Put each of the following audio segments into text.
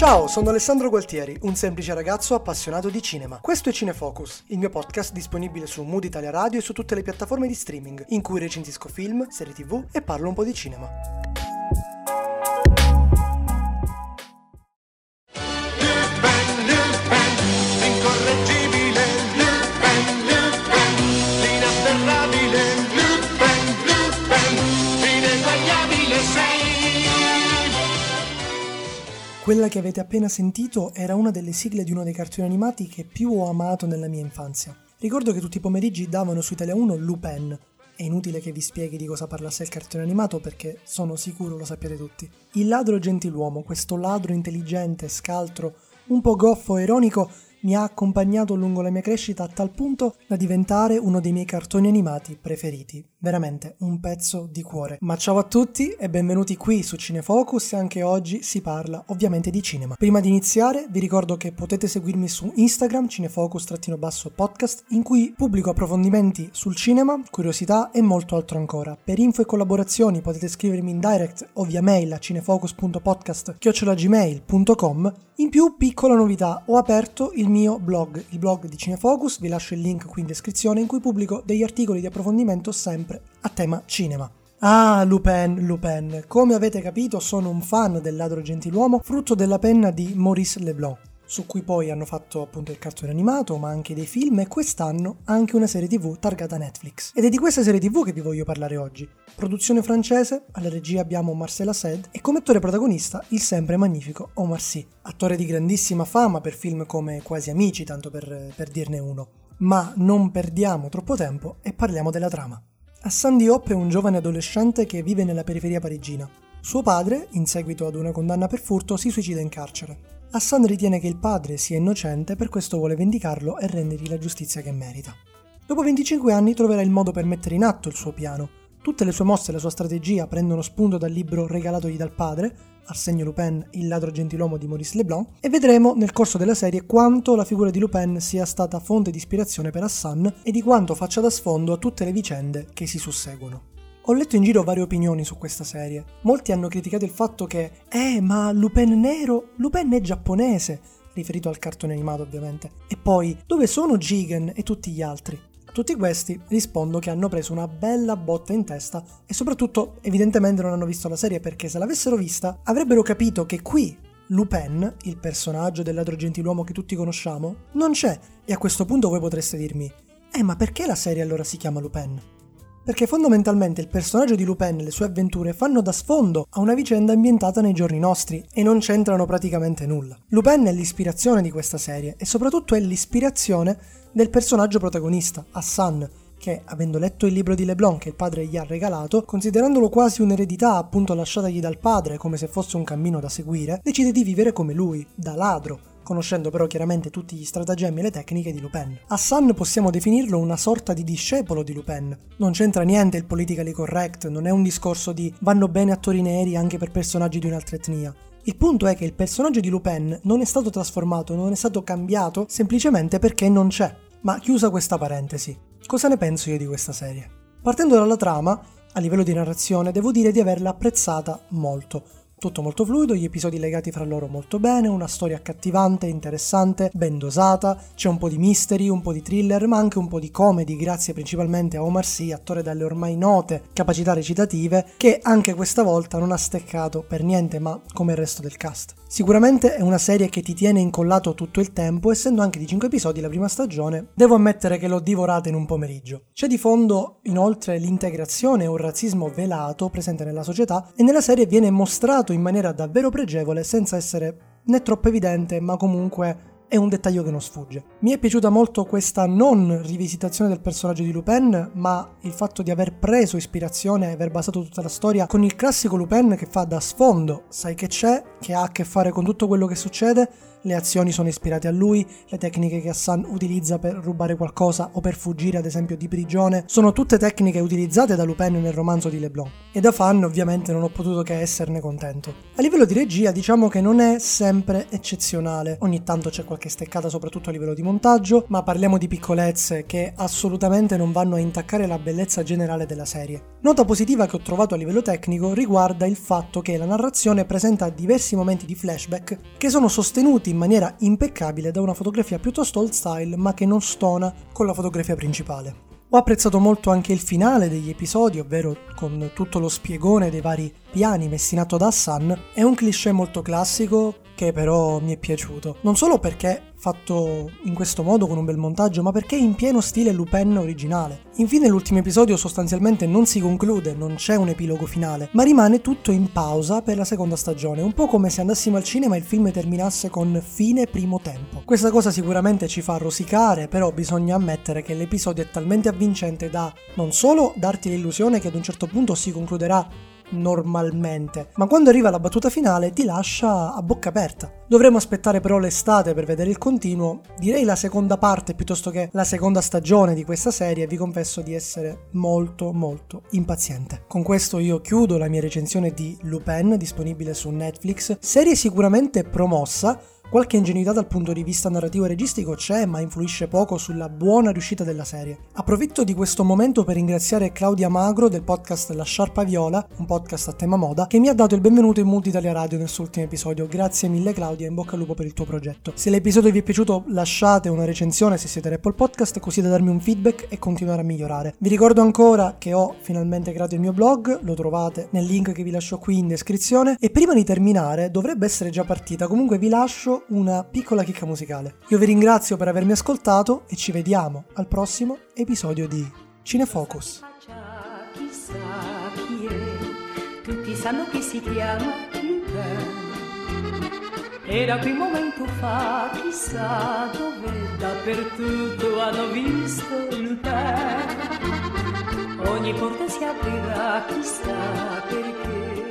Ciao, sono Alessandro Gualtieri, un semplice ragazzo appassionato di cinema. Questo è Cinefocus, il mio podcast disponibile su Mood Italia Radio e su tutte le piattaforme di streaming, in cui recensisco film, serie tv e parlo un po' di cinema. Quella che avete appena sentito era una delle sigle di uno dei cartoni animati che più ho amato nella mia infanzia. Ricordo che tutti i pomeriggi davano su Italia 1 Lupin. È inutile che vi spieghi di cosa parlasse il cartone animato perché sono sicuro lo sappiate tutti. Il ladro gentiluomo, questo ladro intelligente, scaltro, un po' goffo e ironico, mi ha accompagnato lungo la mia crescita a tal punto da diventare uno dei miei cartoni animati preferiti. Veramente un pezzo di cuore. Ma ciao a tutti e benvenuti qui su Cinefocus e anche oggi si parla ovviamente di cinema. Prima di iniziare vi ricordo che potete seguirmi su Instagram cinefocus-podcast in cui pubblico approfondimenti sul cinema, curiosità e molto altro ancora. Per info e collaborazioni potete scrivermi in direct o via mail a cinefocus.podcast.gmail.com in più, piccola novità, ho aperto il mio blog, il blog di Cinefocus, vi lascio il link qui in descrizione, in cui pubblico degli articoli di approfondimento sempre a tema cinema. Ah, Lupin, Lupin. Come avete capito, sono un fan del ladro gentiluomo, frutto della penna di Maurice Leblanc, su cui poi hanno fatto appunto il cartone animato, ma anche dei film e quest'anno anche una serie TV targata Netflix. Ed è di questa serie TV che vi voglio parlare oggi. Produzione francese, alla regia abbiamo Marcella Sed e come attore protagonista il sempre magnifico Omar Sy, attore di grandissima fama per film come Quasi Amici, tanto per, per dirne uno. Ma non perdiamo troppo tempo e parliamo della trama. Hassan Diop è un giovane adolescente che vive nella periferia parigina. Suo padre, in seguito ad una condanna per furto, si suicida in carcere. Hassan ritiene che il padre sia innocente, per questo vuole vendicarlo e rendergli la giustizia che merita. Dopo 25 anni troverà il modo per mettere in atto il suo piano. Tutte le sue mosse e la sua strategia prendono spunto dal libro regalatogli dal padre, Arsène Lupin, il ladro gentiluomo di Maurice Leblanc, e vedremo nel corso della serie quanto la figura di Lupin sia stata fonte di ispirazione per Hassan e di quanto faccia da sfondo a tutte le vicende che si susseguono. Ho letto in giro varie opinioni su questa serie. Molti hanno criticato il fatto che, eh, ma Lupin nero, Lupin è giapponese, riferito al cartone animato ovviamente. E poi, dove sono Jigen e tutti gli altri? A tutti questi rispondo che hanno preso una bella botta in testa e soprattutto evidentemente non hanno visto la serie perché se l'avessero vista avrebbero capito che qui Lupin, il personaggio del ladro gentiluomo che tutti conosciamo, non c'è e a questo punto voi potreste dirmi eh ma perché la serie allora si chiama Lupin? Perché fondamentalmente il personaggio di Lupin e le sue avventure fanno da sfondo a una vicenda ambientata nei giorni nostri e non c'entrano praticamente nulla. Lupin è l'ispirazione di questa serie e soprattutto è l'ispirazione del personaggio protagonista, Hassan, che, avendo letto il libro di Leblanc che il padre gli ha regalato, considerandolo quasi un'eredità appunto lasciatagli dal padre come se fosse un cammino da seguire, decide di vivere come lui, da ladro, conoscendo però chiaramente tutti gli stratagemmi e le tecniche di Lupin. Hassan possiamo definirlo una sorta di discepolo di Lupin. Non c'entra niente il politically correct, non è un discorso di vanno bene attori neri anche per personaggi di un'altra etnia. Il punto è che il personaggio di Lupin non è stato trasformato, non è stato cambiato semplicemente perché non c'è. Ma chiusa questa parentesi, cosa ne penso io di questa serie? Partendo dalla trama, a livello di narrazione, devo dire di averla apprezzata molto. Tutto molto fluido, gli episodi legati fra loro molto bene, una storia accattivante, interessante, ben dosata, c'è un po' di mystery, un po' di thriller, ma anche un po' di comedy, grazie principalmente a Omar Sy, attore dalle ormai note capacità recitative, che anche questa volta non ha steccato per niente, ma come il resto del cast. Sicuramente è una serie che ti tiene incollato tutto il tempo, essendo anche di 5 episodi la prima stagione, devo ammettere che l'ho divorata in un pomeriggio. C'è di fondo inoltre l'integrazione e un razzismo velato presente nella società e nella serie viene mostrato in maniera davvero pregevole senza essere né troppo evidente, ma comunque è un dettaglio che non sfugge. Mi è piaciuta molto questa non rivisitazione del personaggio di Lupin, ma il fatto di aver preso ispirazione e aver basato tutta la storia con il classico Lupin che fa da sfondo, sai che c'è, che ha a che fare con tutto quello che succede, le azioni sono ispirate a lui, le tecniche che Hassan utilizza per rubare qualcosa o per fuggire ad esempio di prigione sono tutte tecniche utilizzate da Lupin nel romanzo di Leblanc e da fan ovviamente non ho potuto che esserne contento. A livello di regia diciamo che non è sempre eccezionale, ogni tanto c'è qualche steccata soprattutto a livello di montaggio, ma parliamo di piccolezze che assolutamente non vanno a intaccare la bellezza generale della serie. Nota positiva che ho trovato a livello tecnico riguarda il fatto che la narrazione presenta diversi momenti di flashback che sono sostenuti in maniera impeccabile da una fotografia piuttosto old style ma che non stona con la fotografia principale. Ho apprezzato molto anche il finale degli episodi, ovvero con tutto lo spiegone dei vari piani messi in atto da Hassan. È un cliché molto classico che però mi è piaciuto. Non solo perché fatto in questo modo con un bel montaggio, ma perché in pieno stile Lupin originale. Infine l'ultimo episodio sostanzialmente non si conclude, non c'è un epilogo finale, ma rimane tutto in pausa per la seconda stagione, un po' come se andassimo al cinema e il film terminasse con fine primo tempo. Questa cosa sicuramente ci fa rosicare, però bisogna ammettere che l'episodio è talmente avvincente da non solo darti l'illusione che ad un certo punto si concluderà normalmente, ma quando arriva la battuta finale ti lascia a bocca aperta. Dovremo aspettare però l'estate per vedere il continuo, direi la seconda parte piuttosto che la seconda stagione di questa serie, vi confesso di essere molto molto impaziente. Con questo io chiudo la mia recensione di Lupin disponibile su Netflix, serie sicuramente promossa, Qualche ingenuità dal punto di vista narrativo e registico c'è, ma influisce poco sulla buona riuscita della serie. Approfitto di questo momento per ringraziare Claudia Magro del podcast La Sciarpa Viola, un podcast a tema moda, che mi ha dato il benvenuto in Multi Italia Radio nel suo ultimo episodio. Grazie mille Claudia in bocca al lupo per il tuo progetto. Se l'episodio vi è piaciuto lasciate una recensione se siete Apple Podcast così da darmi un feedback e continuare a migliorare. Vi ricordo ancora che ho finalmente creato il mio blog, lo trovate nel link che vi lascio qui in descrizione e prima di terminare dovrebbe essere già partita, comunque vi lascio una piccola chicca musicale. Io vi ringrazio per avermi ascoltato e ci vediamo al prossimo episodio di Cinefocus. Tutti sanno che si chiama Lupin. Era qui momento fa, chissà dove, dappertutto hanno visto Lupin. Ogni porta si aprirà, chissà perché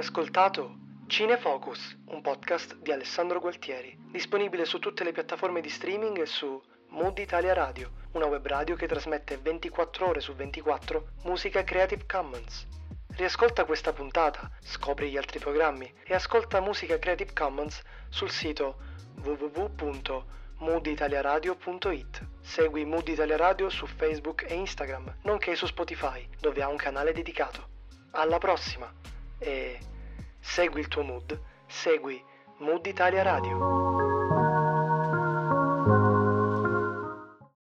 ascoltato Cinefocus, un podcast di Alessandro Gualtieri, disponibile su tutte le piattaforme di streaming e su Mood Italia Radio, una web radio che trasmette 24 ore su 24 musica Creative Commons. Riascolta questa puntata, scopri gli altri programmi e ascolta musica Creative Commons sul sito www.mooditaliaradio.it. Segui Mood Italia Radio su Facebook e Instagram, nonché su Spotify, dove ha un canale dedicato. Alla prossima e segui il tuo mood, segui Mood Italia Radio.